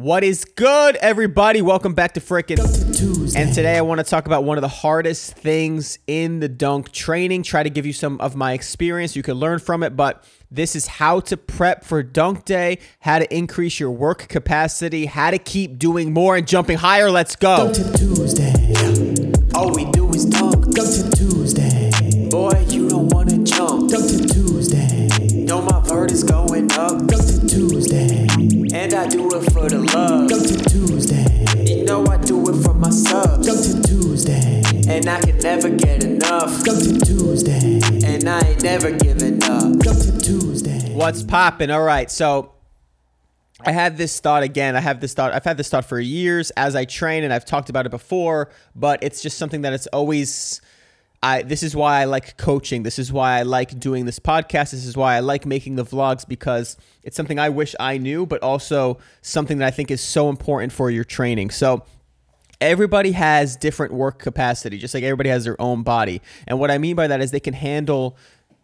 What is good, everybody? Welcome back to Frickin' And today I want to talk about one of the hardest things in the dunk training. Try to give you some of my experience. You can learn from it, but this is how to prep for dunk day, how to increase your work capacity, how to keep doing more and jumping higher. Let's go. Dunk Tip Tuesday. All we do is dunk. And I can never get enough. Dunk Tip Tuesday. And I ain't never giving up. Dunk Tip Tuesday. What's popping? All right, so I had this thought again. I have this thought. I've had this thought for years as I train, and I've talked about it before. But it's just something that it's always. I. This is why I like coaching. This is why I like doing this podcast. This is why I like making the vlogs because it's something I wish I knew, but also something that I think is so important for your training. So everybody has different work capacity, just like everybody has their own body. And what I mean by that is they can handle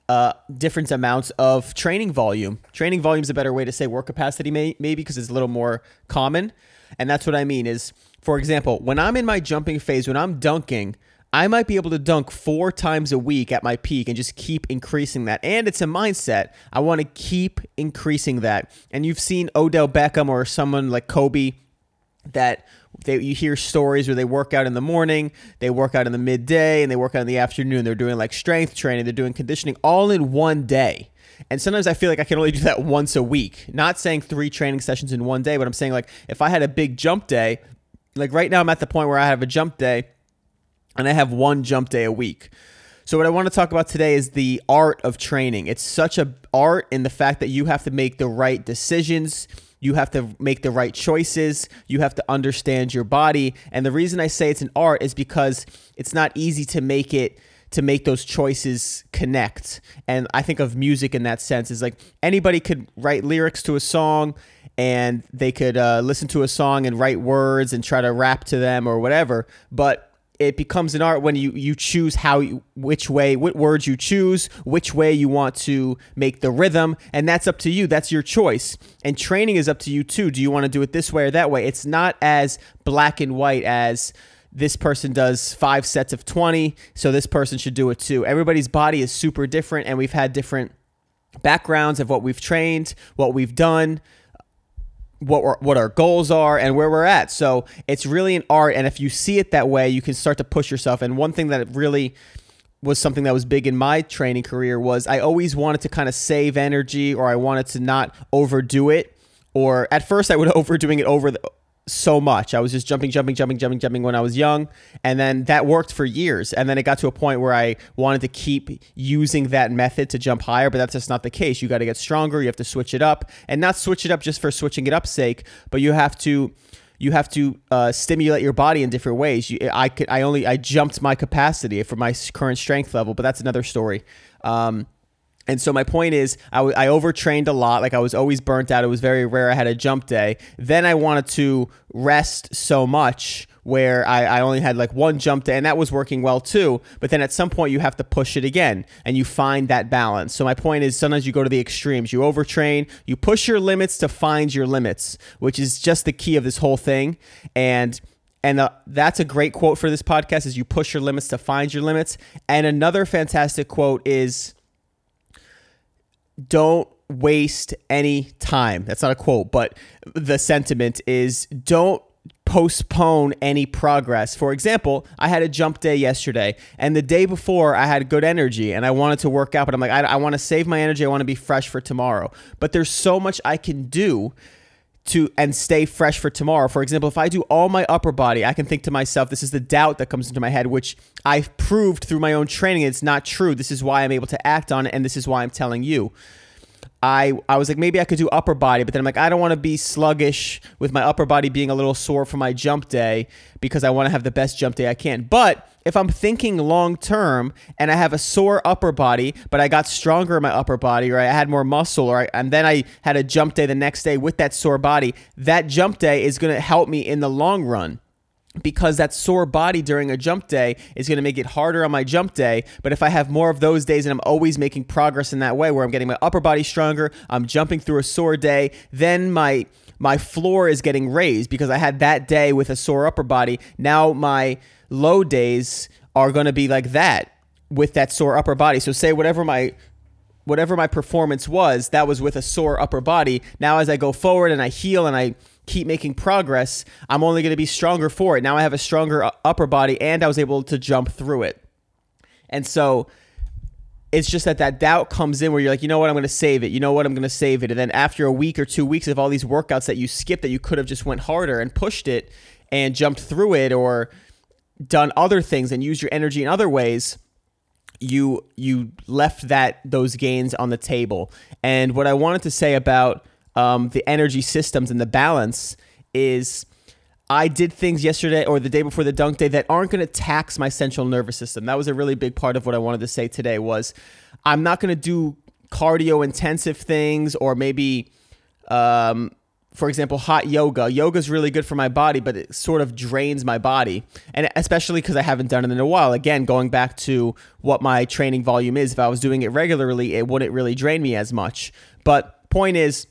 uh, different amounts of training volume. Training volume is a better way to say work capacity, may, maybe because it's a little more common. And that's what I mean is, for example, when I'm in my jumping phase, when I'm dunking, I might be able to dunk four times a week at my peak and just keep increasing that. And it's a mindset. I want to keep increasing that. And you've seen Odell Beckham or someone like Kobe that they, you hear stories where they work out in the morning, they work out in the midday, and they work out in the afternoon. They're doing like strength training, they're doing conditioning all in one day. And sometimes I feel like I can only do that once a week. Not saying three training sessions in one day, but I'm saying like if I had a big jump day, like right now I'm at the point where I have a jump day and I have one jump day a week. So what I want to talk about today is the art of training. It's such a art in the fact that you have to make the right decisions. You have to make the right choices. You have to understand your body. And the reason I say it's an art is because it's not easy to make it to make those choices connect. And I think of music in that sense is like anybody could write lyrics to a song and they could uh, listen to a song and write words and try to rap to them or whatever. But it becomes an art when you you choose how you, which way what words you choose which way you want to make the rhythm and that's up to you. That's your choice. And training is up to you too. Do you want to do it this way or that way? It's not as black and white as this person does five sets of 20 so this person should do it too. Everybody's body is super different and we've had different backgrounds of what we've trained what we've done what we're, what our goals are and where we're at. So it's really an art, and if you see it that way, you can start to push yourself. And one thing that really was something that was big in my training career was I always wanted to kind of save energy, or I wanted to not overdo it. Or at first, I would overdoing it over the, so much. I was just jumping, jumping, jumping, jumping, jumping when I was young. And then that worked for years. And then it got to a point where I wanted to keep using that method to jump higher, but that's just not the case. You got to get stronger. You have to switch it up and not switch it up just for switching it up sake, but you have to. You have to uh, stimulate your body in different ways. You, I could, I only, I jumped my capacity for my current strength level, but that's another story. Um, and so my point is, I, w- I overtrained a lot. Like I was always burnt out. It was very rare I had a jump day. Then I wanted to rest so much where I, I only had like one jump day, and that was working well too. But then at some point, you have to push it again, and you find that balance. So my point is, sometimes you go to the extremes. You overtrain, you push your limits to find your limits, which is just the key of this whole thing. And and uh, that's a great quote for this podcast: is you push your limits to find your limits. And another fantastic quote is don't waste any time. That's not a quote, but the sentiment is don't postpone any progress. For example, I had a jump day yesterday, and the day before I had good energy and I wanted to work out, but I'm like, I, I want to save my energy. I want to be fresh for tomorrow. But there's so much I can do to and stay fresh for tomorrow. For example, if I do all my upper body, I can think to myself, this is the doubt that comes into my head, which I've proved through my own training it's not true. This is why I'm able to act on it, and this is why I'm telling you. I, I was like, maybe I could do upper body, but then I'm like, I don't want to be sluggish with my upper body being a little sore for my jump day because I want to have the best jump day I can. But if I'm thinking long term and I have a sore upper body, but I got stronger in my upper body or I had more muscle or I, and then I had a jump day the next day with that sore body, that jump day is going to help me in the long run. Because that sore body during a jump day is going to make it harder on my jump day. But if I have more of those days and I'm always making progress in that way, where I'm getting my upper body stronger, I'm jumping through a sore day, then my my floor is getting raised because I had that day with a sore upper body. Now my low days are going to be like that with that sore upper body. So say whatever my whatever my performance was, that was with a sore upper body. Now as I go forward and I heal and I keep making progress, I'm only going to be stronger for it. Now I have a stronger uh, upper body and I was able to jump through it. And so it's just that that doubt comes in where you're like, you know what, I'm going to save it. You know what, I'm going to save it. And then after a week or two weeks of all these workouts that you skipped that you could have just went harder and pushed it and jumped through it or done other things and used your energy in other ways, you you left that those gains on the table. And what I wanted to say about um, the energy systems and the balance is I did things yesterday or the day before the dunk day that aren't going to tax my central nervous system. That was a really big part of what I wanted to say today was I'm not going to do cardio intensive things or maybe um, for example, hot yoga. Yoga is really good for my body, but it sort of drains my body. And especially because I haven't done it in a while. Again, going back to what my training volume is, if I was doing it regularly, it wouldn't really drain me as much. But point is,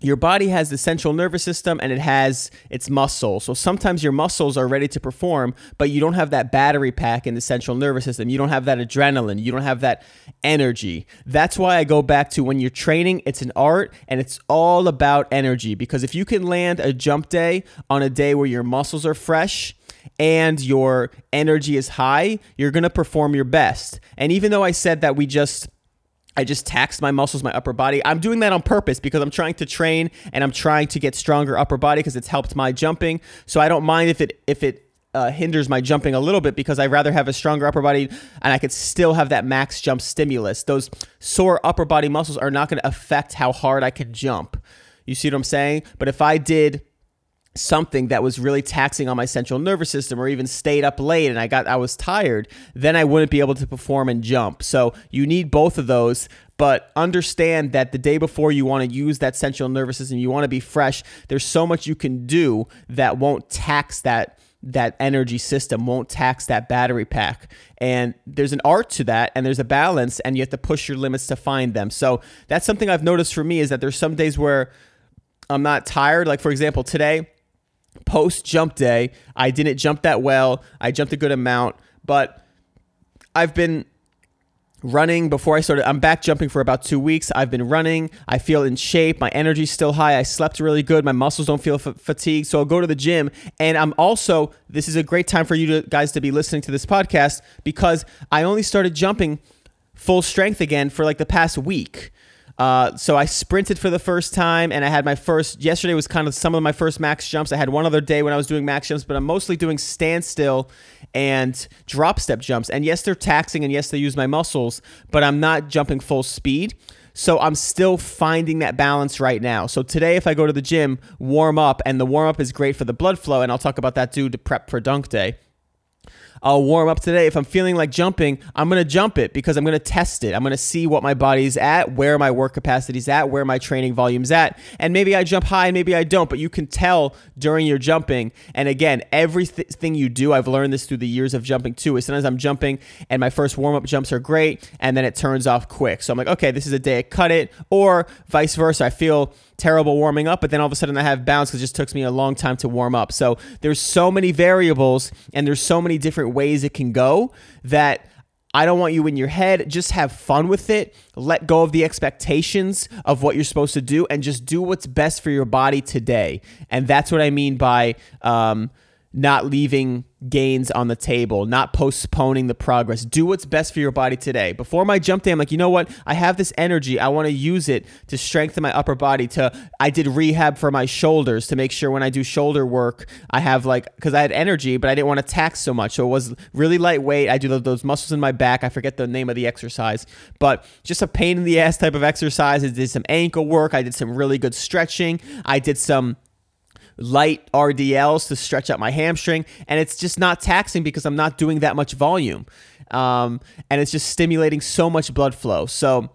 your body has the central nervous system and it has its muscles. So sometimes your muscles are ready to perform, but you don't have that battery pack in the central nervous system. You don't have that adrenaline. You don't have that energy. That's why I go back to when you're training, it's an art and it's all about energy. Because if you can land a jump day on a day where your muscles are fresh, and your energy is high, you're to perform your best. And even though I said that we just I just taxed my muscles, my upper body. I'm doing that on purpose because I'm trying to train and I'm trying to get stronger upper body because it's helped my jumping. So I don't mind if it if it uh, hinders my jumping a little bit because I'd rather have a stronger upper body and I could still have that max jump stimulus. Those sore upper body muscles are not going to affect how hard I could jump. You see what I'm saying? But if I did something that was really taxing on my central nervous system or even stayed up late and I got I was tired, then I wouldn't be able to perform and jump. So you need both of those, but understand that the day before you want to use that central nervous system, you want to be fresh. There's so much you can do that won't tax that that energy system won't tax that battery pack. And there's an art to that and there's a balance and you have to push your limits to find them. So that's something I've noticed for me is that there's some days where I'm not tired. Like for example, today post jump day, I didn't jump that well. I jumped a good amount, but I've been running before I started. I'm back jumping for about two weeks. I've been running. I feel in shape. My energy's still high. I slept really good. My muscles don't feel f- fatigued. So I'll go to the gym. And I'm also, this is a great time for you to, guys to be listening to this podcast because I only started jumping full strength again for like the past week. Uh, so I sprinted for the first time, and I had my first. Yesterday was kind of some of my first max jumps. I had one other day when I was doing max jumps, but I'm mostly doing standstill and drop step jumps. And yes, they're taxing, and yes, they use my muscles, but I'm not jumping full speed. So I'm still finding that balance right now. So today, if I go to the gym, warm up, and the warm up is great for the blood flow, and I'll talk about that too to prep for dunk day. I'll warm up today. If I'm feeling like jumping, I'm going to jump it because I'm going to test it. I'm going to see what my body's at, where my work capacity's at, where my training volume's at. And maybe I jump high, and maybe I don't, but you can tell during your jumping. And again, everything you do, I've learned this through the years of jumping too, is sometimes I'm jumping and my first warm up jumps are great and then it turns off quick. So I'm like, okay, this is a day I cut it, or vice versa. I feel terrible warming up, but then all of a sudden I have bounce because it just took me a long time to warm up. So there's so many variables and there's so many different ways it can go that I don't want you in your head. Just have fun with it. Let go of the expectations of what you're supposed to do and just do what's best for your body today. And that's what I mean by um, not leaving gains on the table, not postponing the progress. Do what's best for your body today. Before my jump day, I'm like, you know what? I have this energy. I want to use it to strengthen my upper body. To I did rehab for my shoulders to make sure when I do shoulder work, I have like because I had energy, but I didn't want to tax so much. So it was really lightweight. I do those muscles in my back. I forget the name of the exercise, but just a pain in the ass type of exercise. I did some ankle work. I did some really good stretching. I did some light RDLs to stretch out my hamstring, and it's just not taxing because I'm not doing that much volume, um, and it's just stimulating so much blood flow. So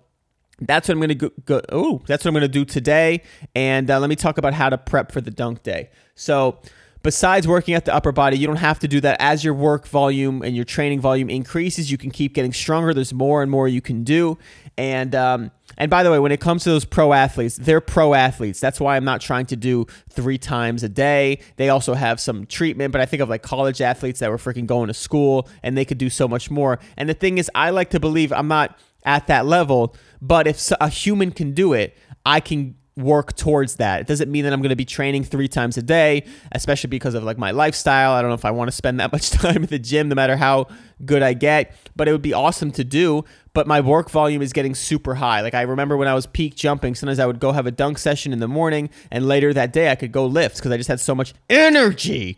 that's what I'm gonna go. go oh, that's what I'm gonna do today. And uh, let me talk about how to prep for the dunk day. So besides working at the upper body, you don't have to do that. As your work volume and your training volume increases, you can keep getting stronger. There's more and more you can do. And um, and by the way, when it comes to those pro athletes, they're pro athletes. That's why I'm not trying to do three times a day. They also have some treatment, but I think of like college athletes that were freaking going to school and they could do so much more. And the thing is, I like to believe I'm not at that level, but if a human can do it, I can work towards that. It doesn't mean that I'm going to be training three times a day, especially because of like my lifestyle. I don't know if I want to spend that much time at the gym, no matter how good I get, but it would be awesome to do. But my work volume is getting super high. Like I remember when I was peak jumping, sometimes I would go have a dunk session in the morning, and later that day I could go lift because I just had so much energy.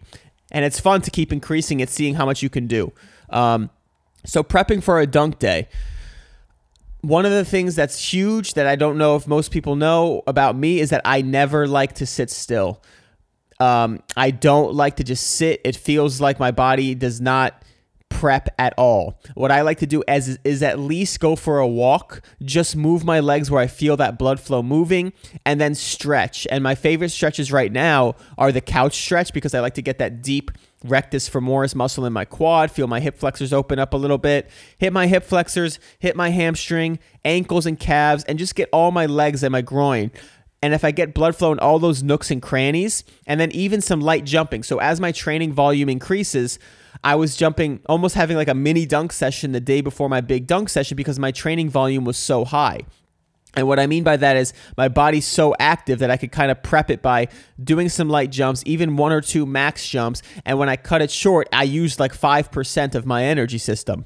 And it's fun to keep increasing it, seeing how much you can do. Um, so prepping for a dunk day one of the things that's huge that I don't know if most people know about me is that I never like to sit still. Um, I don't like to just sit. It feels like my body does not prep at all. What I like to do is, is at least go for a walk, just move my legs where I feel that blood flow moving, and then stretch. And my favorite stretches right now are the couch stretch because I like to get that deep rectus femoris muscle in my quad, feel my hip flexors open up a little bit, hit my hip flexors, hit my hamstring, ankles and calves, and just get all my legs and my groin. And if I get blood flow in all those nooks and crannies, and then even some light jumping. So as my training volume increases, I was jumping, almost having like a mini dunk session the day before my big dunk session because my training volume was so high. And what I mean by that is my body's so active that I could kind of prep it by doing some light jumps, even one or two max jumps. And when I cut it short, I used like 5% of my energy system.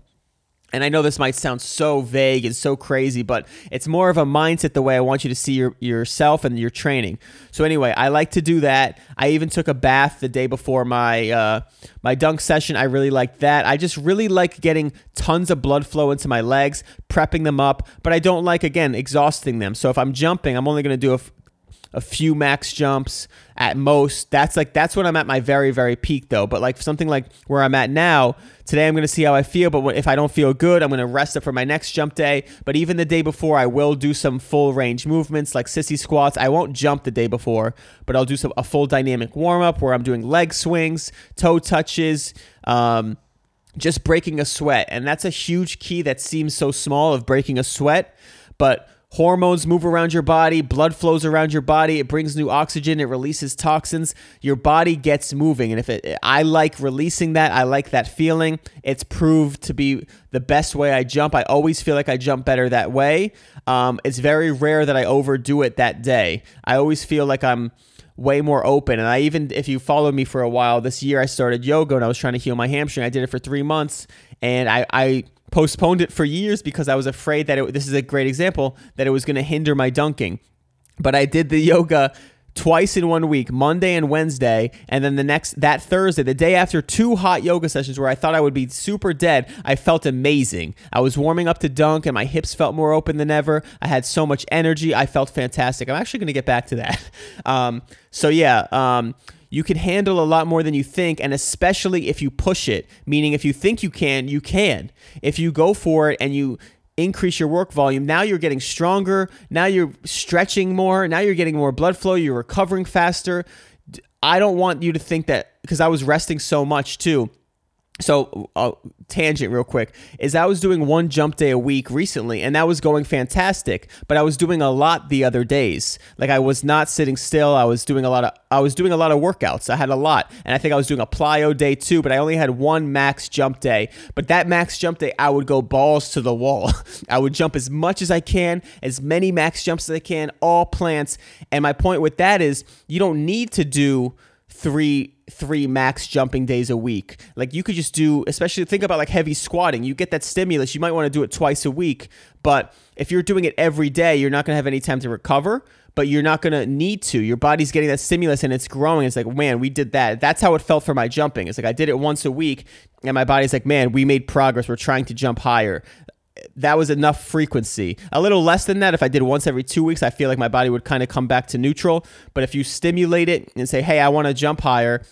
And I know this might sound so vague and so crazy, but it's more of a mindset the way I want you to see your, yourself and your training. So anyway, I like to do that. I even took a bath the day before my uh, my dunk session. I really like that. I just really like getting tons of blood flow into my legs, prepping them up, but I don't like again exhausting them. So if I'm jumping, I'm only going to do a, a few max jumps at most. That's like that's when I'm at my very very peak though. But like something like where I'm at now, today I'm going to see how I feel, but if I don't feel good, I'm going to rest it for my next jump day. But even the day before, I will do some full range movements like sissy squats. I won't jump the day before, but I'll do some a full dynamic warm up where I'm doing leg swings, toe touches, um, just breaking a sweat. And that's a huge key that seems so small of breaking a sweat, but Hormones move around your body, blood flows around your body, it brings new oxygen, it releases toxins. Your body gets moving. And if it I like releasing that, I like that feeling. It's proved to be the best way I jump. I always feel like I jump better that way. Um, it's very rare that I overdo it that day. I always feel like I'm way more open. And I even, if you follow me for a while, this year I started yoga and I was trying to heal my hamstring. I did it for three months and I, I postponed it for years because I was afraid that it, this is a great example that it was going to hinder my dunking. But I did the yoga twice in one week, Monday and Wednesday, and then the next that Thursday, the day after two hot yoga sessions where I thought I would be super dead, I felt amazing. I was warming up to dunk and my hips felt more open than ever. I had so much energy. I felt fantastic. I'm actually going to get back to that. Um, so yeah, um, you can handle a lot more than you think, and especially if you push it, meaning if you think you can, you can. If you go for it and you increase your work volume, now you're getting stronger, now you're stretching more, now you're getting more blood flow, you're recovering faster. I don't want you to think that because I was resting so much too so uh, tangent real quick is i was doing one jump day a week recently and that was going fantastic but i was doing a lot the other days. Like i was not sitting still. I was doing a lot of i was doing a lot of workouts. I had a lot and i think i was doing a plyo day too but i only had one max jump day. But that max jump day i would go balls to the wall. I would jump as much as i can as many max jumps as i can all plants. And my point with that is you don't need to do three three max jumping days a week. Like you could just do, especially think about like heavy squatting. You get that stimulus. You might want to do it twice a week, but if you're doing it every day, you're not going to have any time to recover. But you're not going to need to. Your body's getting that stimulus and it's growing. It's like, man, we did that. That's how it felt for my jumping. It's like I did it once a week, and my body's like, man, we made progress. We're trying to jump higher that was enough frequency. A little less than that, if I did once every two weeks, I feel like my body would kind of come back to neutral. But if you stimulate it and say, hey, I want to jump higher,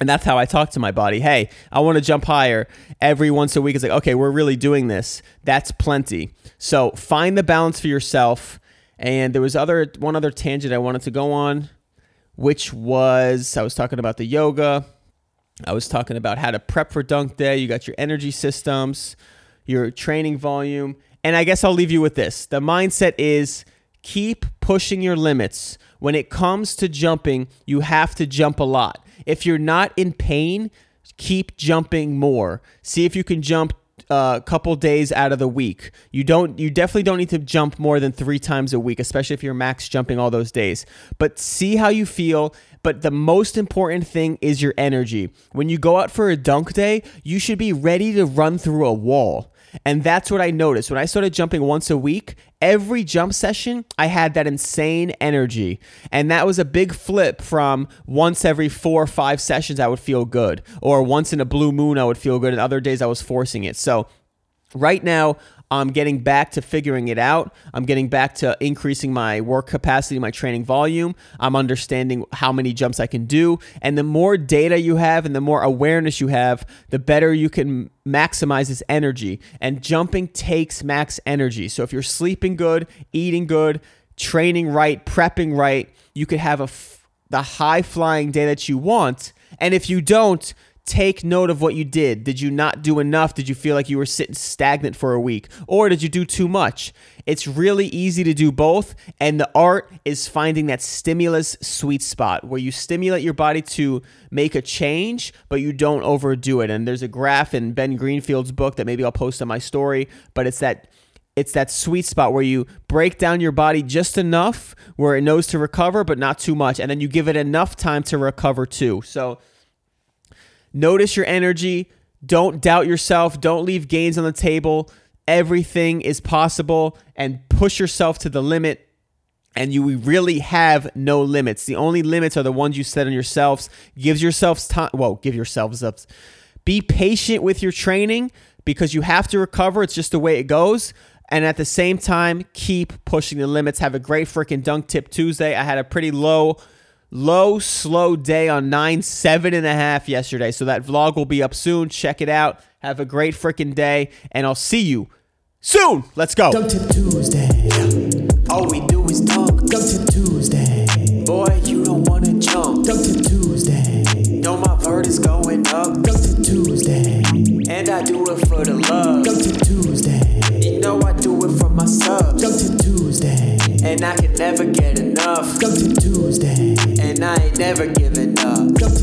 and that's how I talk to my body. Hey, I want to jump higher every once a week. It's like, okay, we're really doing this. That's plenty. So find the balance for yourself. And there was other one other tangent I wanted to go on. which was I was talking about the yoga. I was talking about how to prep for dunk day. You got your energy systems, your training volume. And I guess I'll leave you with this. The mindset is keep pushing your limits. When it comes to jumping, you have to jump a lot. If you're not in pain, keep jumping more. See if you can jump a couple days out of the week. You don't you definitely don't need to jump more than 3 times a week, especially if you're max jumping all those days. But see how you feel, but the most important thing is your energy. When you go out for a dunk day, you should be ready to run through a wall. And that's what I noticed. When I started jumping once a week, every jump session, I had that insane energy. And that was a big flip from once every four or five sessions, I would feel good. Or once in a blue moon, I would feel good. And other days, I was forcing it. So right now, I'm getting back to figuring it out. I'm getting back to increasing my work capacity, my training volume. I'm understanding how many jumps I can do. And the more data you have and the more awareness you have, the better you can maximize this energy. And jumping takes max energy. So if you're sleeping good, eating good, training right, prepping right, you could have a f- the high flying day that you want. And if you don't, take note of what you did. Did you not do enough? Did you feel like you were sitting stagnant for a week? Or did you do too much? It's really easy to do both. And the art is finding that stimulus sweet spot where you stimulate your body to make a change, but you don't overdo it. And there's a graph in Ben Greenfield's book that maybe I'll post on my story, but it's that it's that sweet spot where you break down your body just enough where it knows to recover but not too much and then you give it enough time to recover too so Notice your energy. Don't doubt yourself. Don't leave gains on the table. Everything is possible and push yourself to the limit. And you really have no limits. The only limits are the ones you set on yourselves. Gives yourselves time. Well, give yourselves up. Be patient with your training because you have to recover. It's just the way it goes. And at the same time, keep pushing the limits. Have a great freaking dunk tip Tuesday. I had a pretty low low, slow day on nine, seven and a half yesterday. So that vlog will be up soon. Check it out. Have a great freaking day, and I'll see you soon. Let's go. Dunk Tip Tuesday. All we do is dunk. Dunk Tip Tuesday. Boy, you don't wanna jump. Dunk Tip Tuesday. Know my vert is going up. Dunk Tip Tuesday. And I do it for the love. Dunk Tip Tuesday. You know I do it for my subs. Dunk Tip Tuesday. And I can never get enough. Dunk Tip Tuesday. And I ain't never giving up. Tuesday.